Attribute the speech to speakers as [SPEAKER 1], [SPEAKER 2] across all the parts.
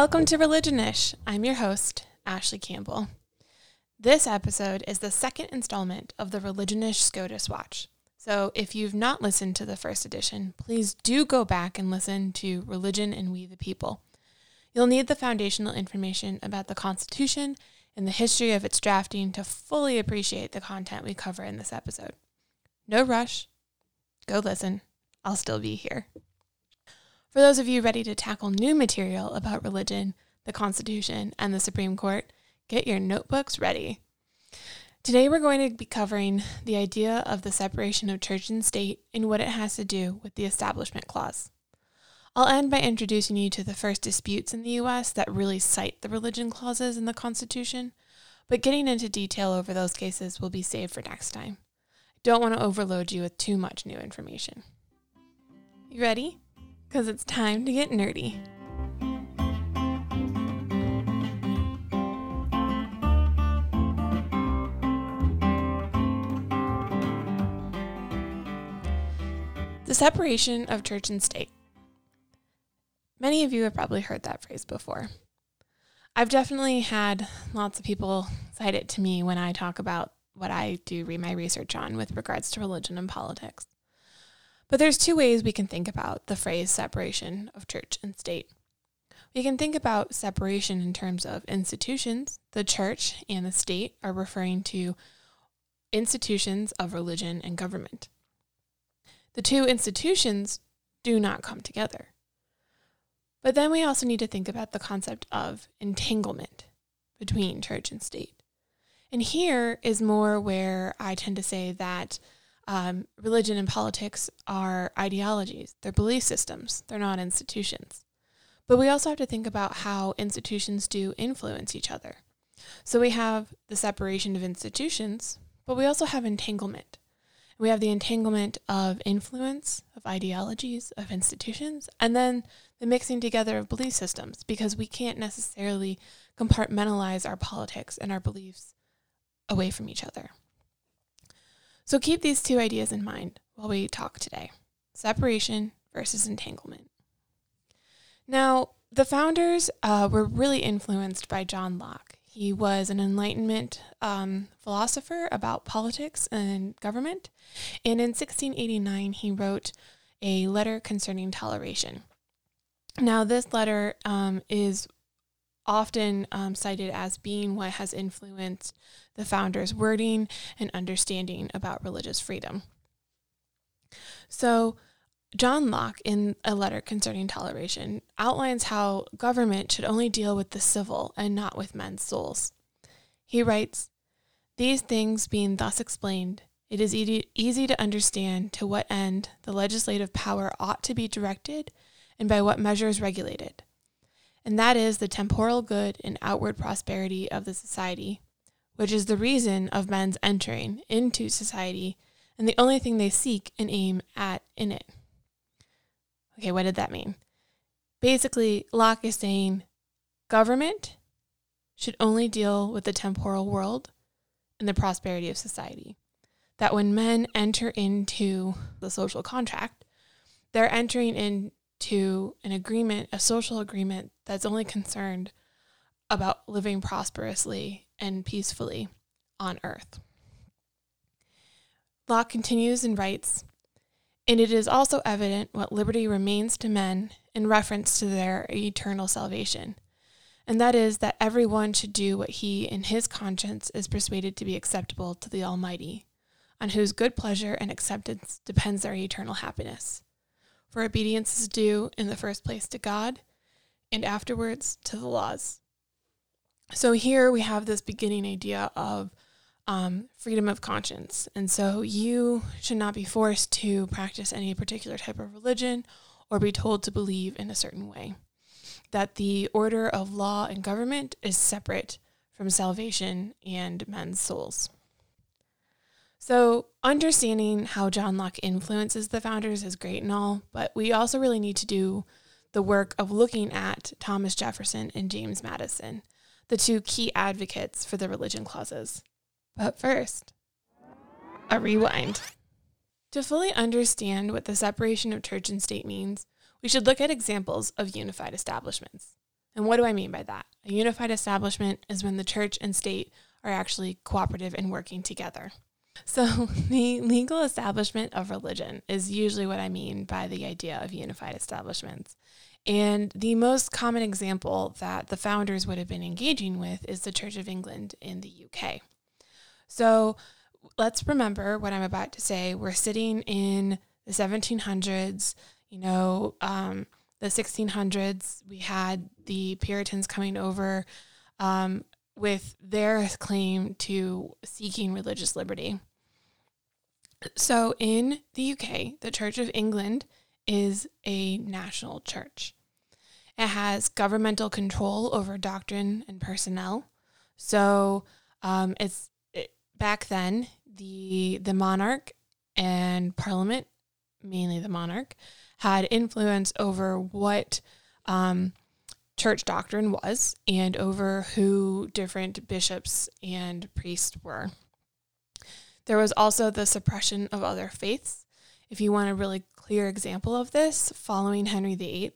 [SPEAKER 1] Welcome to Religionish. I'm your host, Ashley Campbell. This episode is the second installment of the Religionish SCOTUS Watch. So if you've not listened to the first edition, please do go back and listen to Religion and We the People. You'll need the foundational information about the Constitution and the history of its drafting to fully appreciate the content we cover in this episode. No rush. Go listen. I'll still be here. For those of you ready to tackle new material about religion, the Constitution, and the Supreme Court, get your notebooks ready. Today, we're going to be covering the idea of the separation of church and state and what it has to do with the Establishment Clause. I'll end by introducing you to the first disputes in the U.S. that really cite the religion clauses in the Constitution, but getting into detail over those cases will be saved for next time. I don't want to overload you with too much new information. You ready? Because it's time to get nerdy. The separation of church and state. Many of you have probably heard that phrase before. I've definitely had lots of people cite it to me when I talk about what I do read my research on with regards to religion and politics. But there's two ways we can think about the phrase separation of church and state. We can think about separation in terms of institutions. The church and the state are referring to institutions of religion and government. The two institutions do not come together. But then we also need to think about the concept of entanglement between church and state. And here is more where I tend to say that um, religion and politics are ideologies, they're belief systems, they're not institutions. But we also have to think about how institutions do influence each other. So we have the separation of institutions, but we also have entanglement. We have the entanglement of influence, of ideologies, of institutions, and then the mixing together of belief systems because we can't necessarily compartmentalize our politics and our beliefs away from each other. So keep these two ideas in mind while we talk today separation versus entanglement. Now, the founders uh, were really influenced by John Locke. He was an Enlightenment um, philosopher about politics and government. And in 1689, he wrote a letter concerning toleration. Now, this letter um, is often um, cited as being what has influenced the founder's wording and understanding about religious freedom. So, John Locke, in a letter concerning toleration, outlines how government should only deal with the civil and not with men's souls. He writes, These things being thus explained, it is easy to understand to what end the legislative power ought to be directed and by what measures regulated and that is the temporal good and outward prosperity of the society, which is the reason of men's entering into society and the only thing they seek and aim at in it. Okay, what did that mean? Basically, Locke is saying government should only deal with the temporal world and the prosperity of society. That when men enter into the social contract, they're entering in to an agreement, a social agreement that's only concerned about living prosperously and peacefully on earth. Locke continues and writes, and it is also evident what liberty remains to men in reference to their eternal salvation, and that is that every one should do what he in his conscience is persuaded to be acceptable to the Almighty, on whose good pleasure and acceptance depends their eternal happiness for obedience is due in the first place to God and afterwards to the laws. So here we have this beginning idea of um, freedom of conscience. And so you should not be forced to practice any particular type of religion or be told to believe in a certain way. That the order of law and government is separate from salvation and men's souls. So, understanding how John Locke influences the founders is great and all, but we also really need to do the work of looking at Thomas Jefferson and James Madison, the two key advocates for the religion clauses. But first, a rewind. To fully understand what the separation of church and state means, we should look at examples of unified establishments. And what do I mean by that? A unified establishment is when the church and state are actually cooperative and working together. So, the legal establishment of religion is usually what I mean by the idea of unified establishments. And the most common example that the founders would have been engaging with is the Church of England in the UK. So, let's remember what I'm about to say. We're sitting in the 1700s, you know, um, the 1600s. We had the Puritans coming over um, with their claim to seeking religious liberty. So in the UK, the Church of England is a national church. It has governmental control over doctrine and personnel. So um, it's it, back then the the monarch and parliament, mainly the monarch, had influence over what um, church doctrine was and over who different bishops and priests were. There was also the suppression of other faiths. If you want a really clear example of this, following Henry VIII,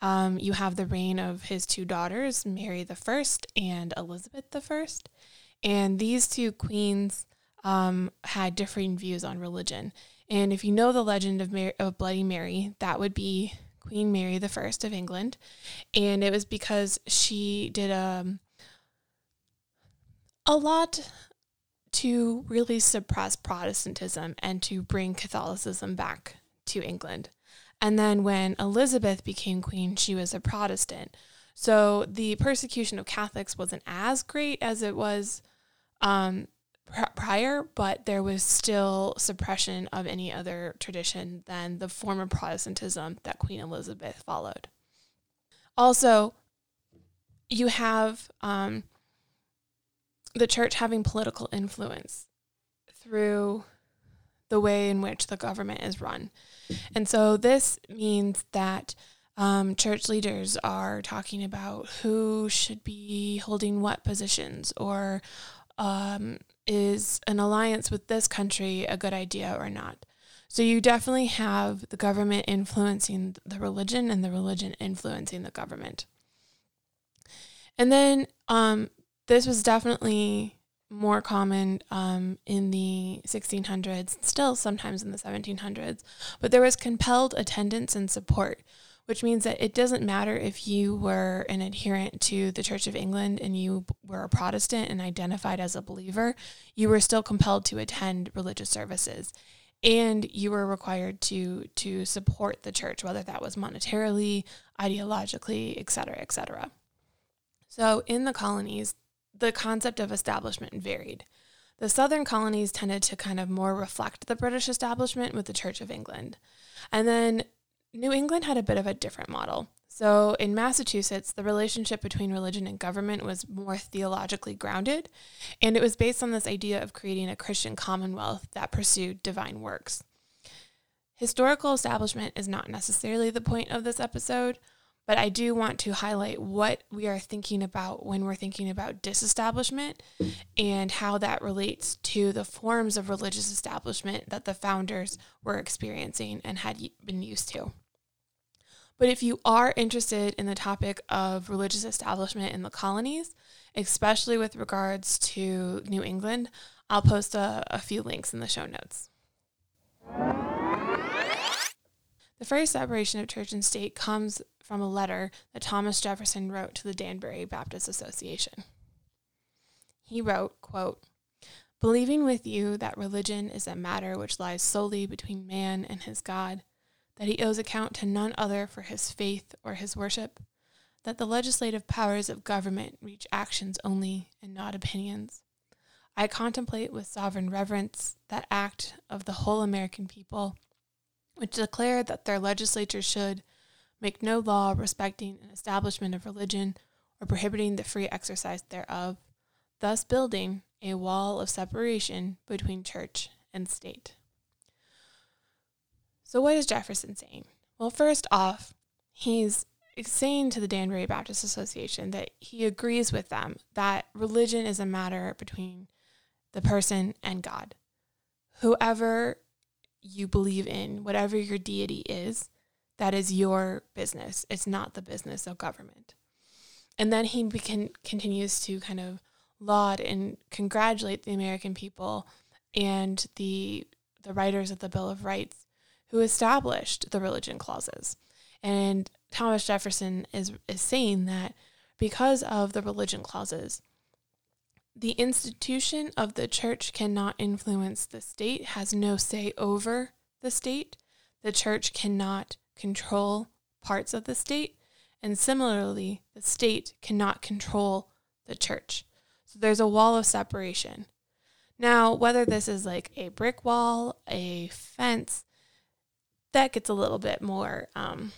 [SPEAKER 1] um, you have the reign of his two daughters, Mary I and Elizabeth I. And these two queens um, had differing views on religion. And if you know the legend of, Mary, of Bloody Mary, that would be Queen Mary I of England, and it was because she did um, a lot to really suppress Protestantism and to bring Catholicism back to England. And then when Elizabeth became queen, she was a Protestant. So the persecution of Catholics wasn't as great as it was um, prior, but there was still suppression of any other tradition than the form of Protestantism that Queen Elizabeth followed. Also, you have um, the church having political influence through the way in which the government is run. And so this means that um, church leaders are talking about who should be holding what positions or um, is an alliance with this country a good idea or not? So you definitely have the government influencing the religion and the religion influencing the government. And then um, this was definitely more common um, in the 1600s, still sometimes in the 1700s, but there was compelled attendance and support which means that it doesn't matter if you were an adherent to the Church of England and you were a Protestant and identified as a believer, you were still compelled to attend religious services. And you were required to to support the church, whether that was monetarily, ideologically, et cetera, et cetera. So in the colonies, the concept of establishment varied. The southern colonies tended to kind of more reflect the British establishment with the Church of England. And then New England had a bit of a different model. So in Massachusetts, the relationship between religion and government was more theologically grounded, and it was based on this idea of creating a Christian commonwealth that pursued divine works. Historical establishment is not necessarily the point of this episode, but I do want to highlight what we are thinking about when we're thinking about disestablishment and how that relates to the forms of religious establishment that the founders were experiencing and had been used to. But if you are interested in the topic of religious establishment in the colonies, especially with regards to New England, I'll post a, a few links in the show notes. The first separation of church and state comes from a letter that Thomas Jefferson wrote to the Danbury Baptist Association. He wrote, quote, Believing with you that religion is a matter which lies solely between man and his God, that he owes account to none other for his faith or his worship, that the legislative powers of government reach actions only and not opinions. I contemplate with sovereign reverence that act of the whole American people, which declared that their legislature should make no law respecting an establishment of religion or prohibiting the free exercise thereof, thus building a wall of separation between church and state. So, what is Jefferson saying? Well, first off, he's saying to the Danbury Baptist Association that he agrees with them that religion is a matter between the person and God. Whoever you believe in, whatever your deity is, that is your business. It's not the business of government. And then he begin, continues to kind of laud and congratulate the American people and the the writers of the Bill of Rights who established the religion clauses. And Thomas Jefferson is is saying that because of the religion clauses, the institution of the church cannot influence the state, has no say over the state. The church cannot control parts of the state. And similarly, the state cannot control the church. So there's a wall of separation. Now, whether this is like a brick wall, a fence, that gets a little bit more um,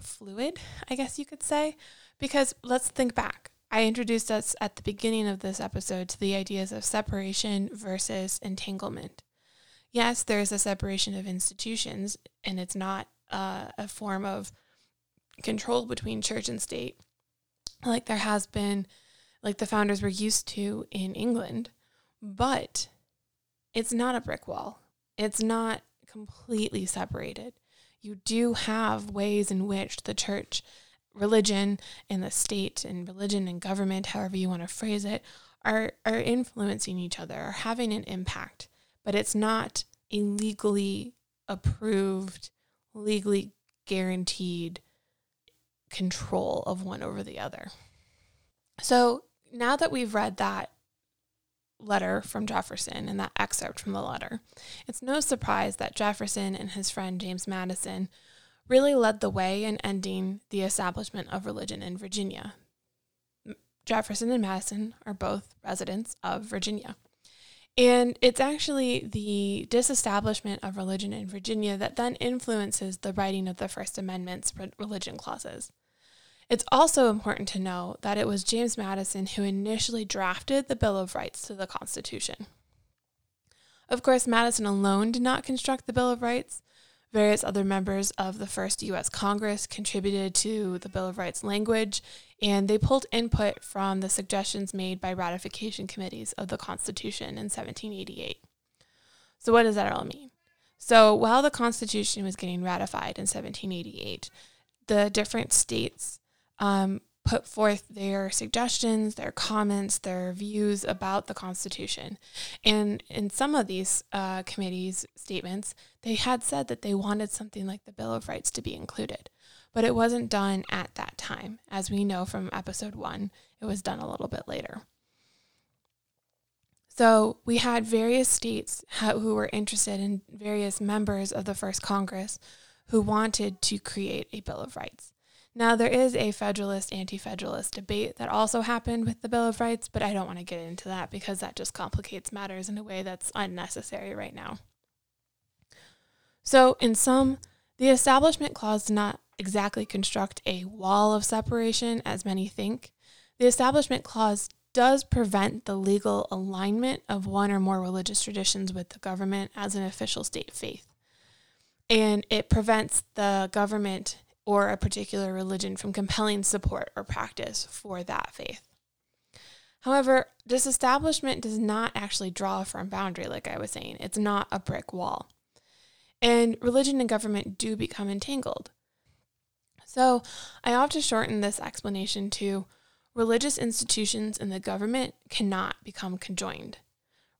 [SPEAKER 1] fluid, I guess you could say. Because let's think back. I introduced us at the beginning of this episode to the ideas of separation versus entanglement. Yes, there is a separation of institutions, and it's not uh, a form of control between church and state like there has been, like the founders were used to in England, but it's not a brick wall. It's not completely separated. You do have ways in which the church religion and the state and religion and government, however you want to phrase it, are are influencing each other, are having an impact. But it's not a legally approved, legally guaranteed control of one over the other. So now that we've read that letter from Jefferson and that excerpt from the letter, it's no surprise that Jefferson and his friend James Madison really led the way in ending the establishment of religion in Virginia. Jefferson and Madison are both residents of Virginia. And it's actually the disestablishment of religion in Virginia that then influences the writing of the First Amendment's religion clauses. It's also important to know that it was James Madison who initially drafted the Bill of Rights to the Constitution. Of course, Madison alone did not construct the Bill of Rights. Various other members of the first U.S. Congress contributed to the Bill of Rights language, and they pulled input from the suggestions made by ratification committees of the Constitution in 1788. So, what does that all mean? So, while the Constitution was getting ratified in 1788, the different states um, put forth their suggestions, their comments, their views about the Constitution. And in some of these uh, committees' statements, they had said that they wanted something like the Bill of Rights to be included. But it wasn't done at that time. As we know from episode one, it was done a little bit later. So we had various states who were interested in various members of the first Congress who wanted to create a Bill of Rights. Now, there is a Federalist anti Federalist debate that also happened with the Bill of Rights, but I don't want to get into that because that just complicates matters in a way that's unnecessary right now. So, in sum, the Establishment Clause did not exactly construct a wall of separation as many think. The Establishment Clause does prevent the legal alignment of one or more religious traditions with the government as an official state faith. And it prevents the government or a particular religion from compelling support or practice for that faith. However, disestablishment does not actually draw a firm boundary, like I was saying. It's not a brick wall. And religion and government do become entangled. So I often shorten this explanation to religious institutions and the government cannot become conjoined.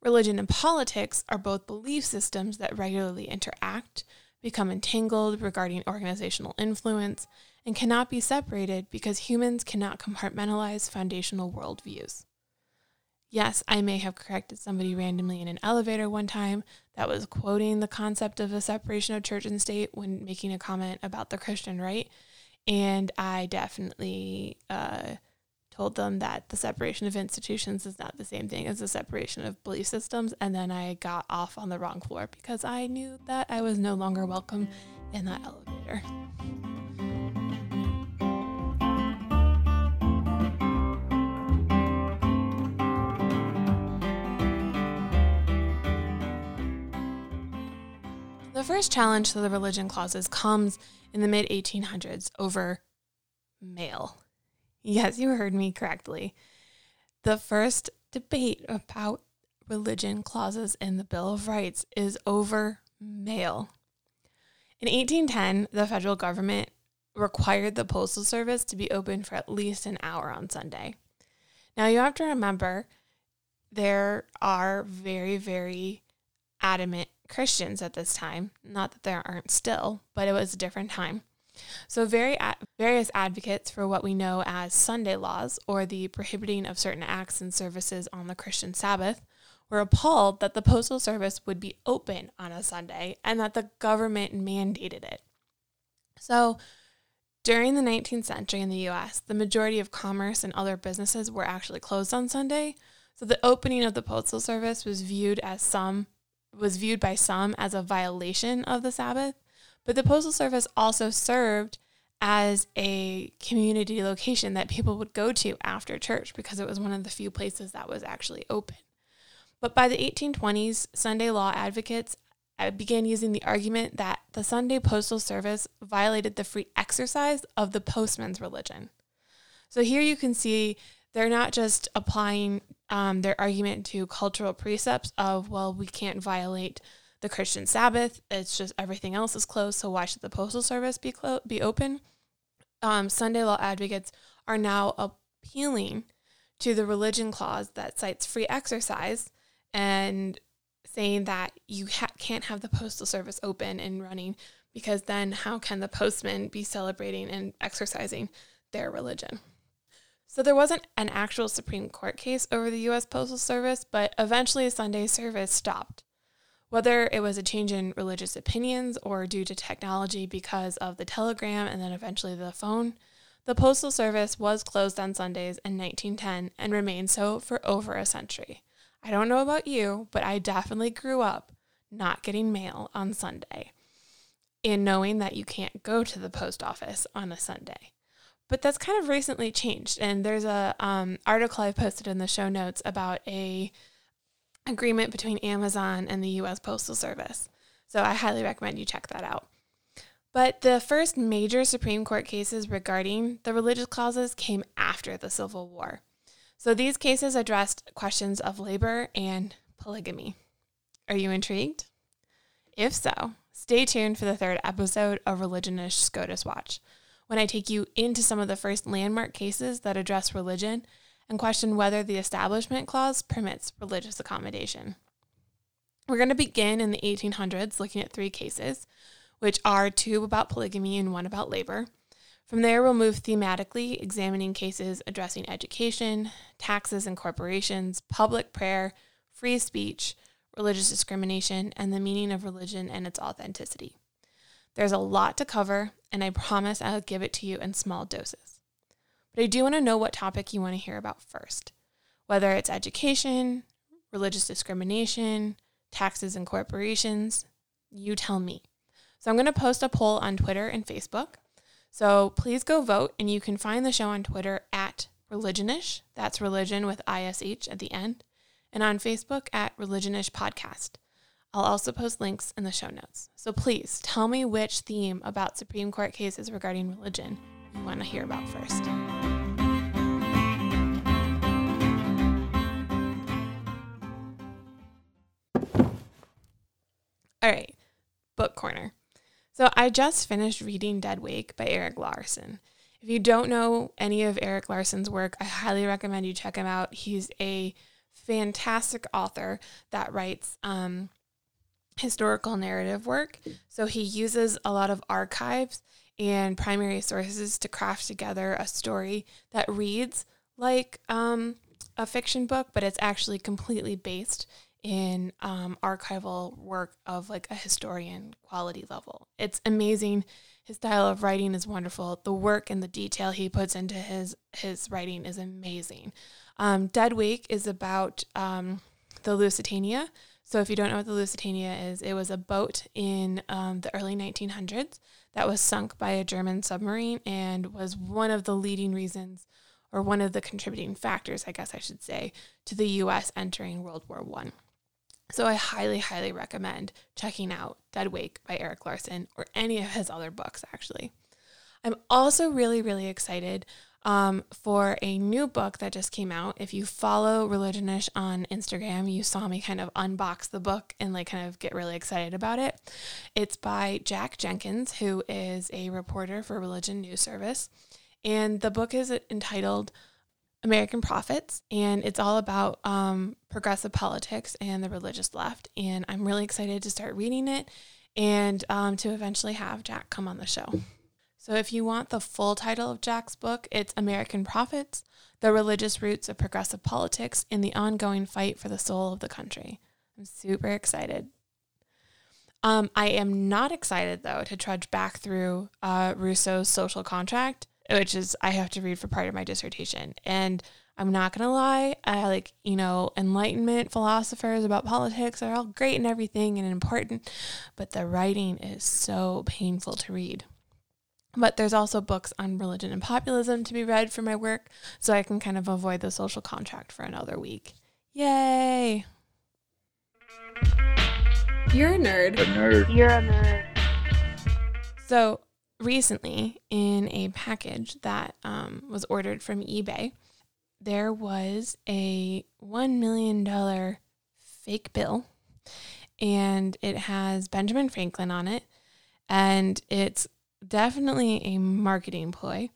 [SPEAKER 1] Religion and politics are both belief systems that regularly interact become entangled regarding organizational influence, and cannot be separated because humans cannot compartmentalize foundational worldviews. Yes, I may have corrected somebody randomly in an elevator one time that was quoting the concept of a separation of church and state when making a comment about the Christian right. And I definitely uh, told them that the separation of institutions is not the same thing as the separation of belief systems. And then I got off on the wrong floor because I knew that I was no longer welcome in that elevator. The first challenge to the religion clauses comes in the mid 1800s over mail. Yes, you heard me correctly. The first debate about religion clauses in the Bill of Rights is over mail. In 1810, the federal government required the Postal Service to be open for at least an hour on Sunday. Now, you have to remember there are very, very adamant Christians at this time. Not that there aren't still, but it was a different time. So, very various advocates for what we know as Sunday laws, or the prohibiting of certain acts and services on the Christian Sabbath, were appalled that the Postal Service would be open on a Sunday and that the government mandated it. So, during the 19th century in the US, the majority of commerce and other businesses were actually closed on Sunday. So the opening of the postal service was viewed as some was viewed by some as a violation of the Sabbath, but the postal service also served as a community location that people would go to after church because it was one of the few places that was actually open. But by the 1820s, Sunday law advocates began using the argument that the Sunday Postal Service violated the free exercise of the postman's religion. So here you can see they're not just applying um, their argument to cultural precepts of, well, we can't violate the Christian Sabbath. It's just everything else is closed, so why should the Postal Service be clo- be open? Um, Sunday law advocates are now appealing to the religion clause that cites free exercise and saying that you ha- can't have the postal service open and running because then how can the postman be celebrating and exercising their religion? So there wasn't an actual Supreme Court case over the US Postal Service, but eventually Sunday service stopped. Whether it was a change in religious opinions or due to technology because of the telegram and then eventually the phone, the Postal Service was closed on Sundays in 1910 and remained so for over a century. I don't know about you, but I definitely grew up not getting mail on Sunday and knowing that you can't go to the post office on a Sunday. But that's kind of recently changed, and there's a um, article I posted in the show notes about a agreement between Amazon and the U.S. Postal Service. So I highly recommend you check that out. But the first major Supreme Court cases regarding the religious clauses came after the Civil War. So these cases addressed questions of labor and polygamy. Are you intrigued? If so, stay tuned for the third episode of Religionish SCOTUS Watch, when I take you into some of the first landmark cases that address religion and question whether the Establishment Clause permits religious accommodation. We're going to begin in the 1800s looking at three cases, which are two about polygamy and one about labor. From there, we'll move thematically, examining cases addressing education, taxes and corporations, public prayer, free speech, religious discrimination, and the meaning of religion and its authenticity. There's a lot to cover, and I promise I'll give it to you in small doses. But I do want to know what topic you want to hear about first, whether it's education, religious discrimination, taxes and corporations. You tell me. So I'm going to post a poll on Twitter and Facebook. So please go vote, and you can find the show on Twitter at Religionish. That's religion with ISH at the end. And on Facebook at Religionish Podcast. I'll also post links in the show notes. So please tell me which theme about Supreme Court cases regarding religion you want to hear about first. All right, book corner. So I just finished reading Dead Wake by Erik Larson. If you don't know any of Erik Larson's work, I highly recommend you check him out. He's a fantastic author that writes um, historical narrative work. So he uses a lot of archives and primary sources to craft together a story that reads like um, a fiction book, but it's actually completely based in um, archival work of like a historian quality level. It's amazing. His style of writing is wonderful. The work and the detail he puts into his his writing is amazing. Um, Dead Wake is about um, the Lusitania. So if you don't know what the Lusitania is, it was a boat in um, the early 1900s that was sunk by a German submarine and was one of the leading reasons or one of the contributing factors, I guess I should say, to the U.S. entering World War One. So I highly, highly recommend checking out Dead Wake by Erik Larson or any of his other books, actually. I'm also really, really excited um, for a new book that just came out. If you follow Religionish on Instagram, you saw me kind of unbox the book and like kind of get really excited about it. It's by Jack Jenkins, who is a reporter for Religion News Service. And the book is entitled American Prophets, and it's all about um, progressive politics and the religious left. And I'm really excited to start reading it and um, to eventually have Jack come on the show. So, if you want the full title of Jack's book, it's American Prophets The Religious Roots of Progressive Politics in the Ongoing Fight for the Soul of the Country. I'm super excited. Um, I am not excited, though, to trudge back through uh, Rousseau's Social Contract, which is I have to read for part of my dissertation. And I'm not going to lie, I like, you know, enlightenment philosophers about politics are all great and everything and important, but the writing is so painful to read. But there's also books on religion and populism to be read for my work, so I can kind of avoid the social contract for another week. Yay!
[SPEAKER 2] You're a nerd.
[SPEAKER 3] A nerd.
[SPEAKER 4] You're a nerd.
[SPEAKER 1] So, recently, in a package that um, was ordered from eBay, there was a $1 million fake bill, and it has Benjamin Franklin on it, and it's definitely a marketing ploy.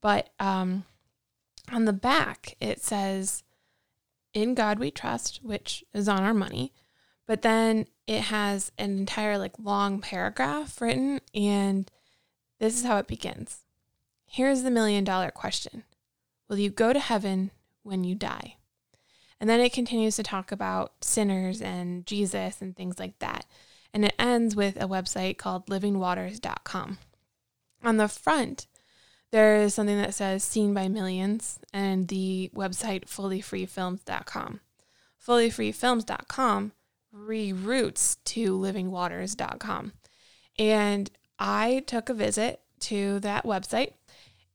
[SPEAKER 1] But um, on the back, it says, In God we trust, which is on our money. But then it has an entire, like, long paragraph written, and this is how it begins. Here's the million dollar question Will you go to heaven when you die? And then it continues to talk about sinners and Jesus and things like that. And it ends with a website called livingwaters.com. On the front, there is something that says seen by millions and the website fullyfreefilms.com. Fullyfreefilms.com reroutes to livingwaters.com. And I took a visit to that website,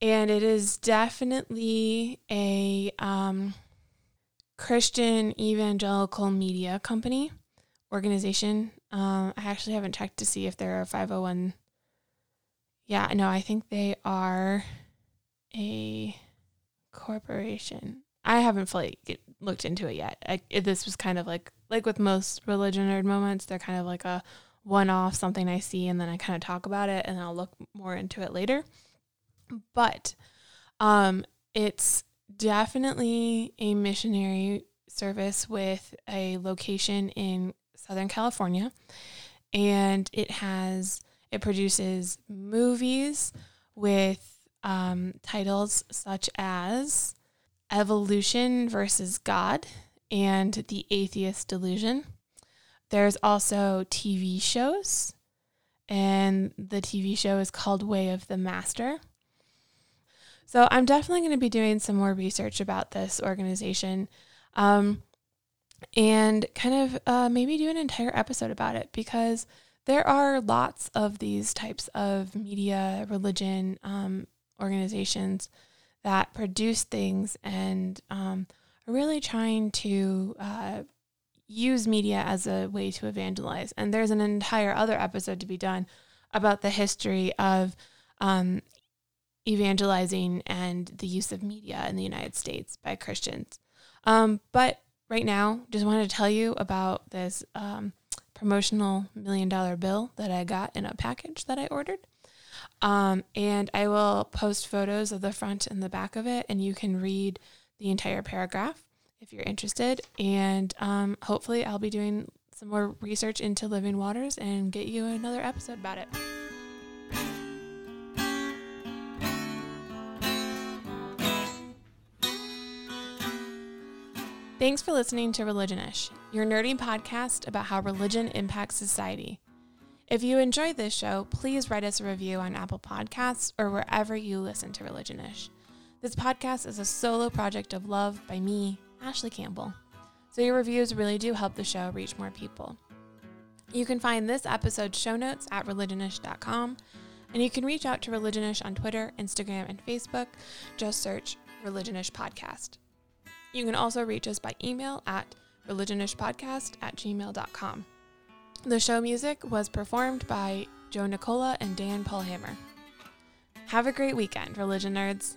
[SPEAKER 1] and it is definitely a um, Christian evangelical media company organization. Um, I actually haven't checked to see if they're a 501 yeah, no, I think they are a corporation. I haven't fully get, looked into it yet. I, this was kind of like like with most religion nerd moments, they're kind of like a one-off something I see and then I kind of talk about it and I'll look more into it later. But um it's definitely a missionary service with a location in Southern California and it has it produces movies with um, titles such as Evolution versus God and The Atheist Delusion. There's also TV shows, and the TV show is called Way of the Master. So I'm definitely going to be doing some more research about this organization. Um, and kind of uh, maybe do an entire episode about it because there are lots of these types of media, religion um, organizations that produce things and um, are really trying to uh, use media as a way to evangelize. And there's an entire other episode to be done about the history of um, evangelizing and the use of media in the United States by Christians. Um, but right now, just wanted to tell you about this um, promotional million dollar bill that I got in a package that I ordered. Um, and I will post photos of the front and the back of it, and you can read the entire paragraph if you're interested. And um, hopefully, I'll be doing some more research into living waters and get you another episode about it. Thanks for listening to Religionish, your nerdy podcast about how religion impacts society. If you enjoyed this show, please write us a review on Apple Podcasts or wherever you listen to Religionish. This podcast is a solo project of love by me, Ashley Campbell. So your reviews really do help the show reach more people. You can find this episode's show notes at religionish.com, and you can reach out to Religionish on Twitter, Instagram, and Facebook. Just search Religionish Podcast. You can also reach us by email at religionishpodcast at gmail.com. The show music was performed by Joe Nicola and Dan Paulhammer. Have a great weekend, religion nerds.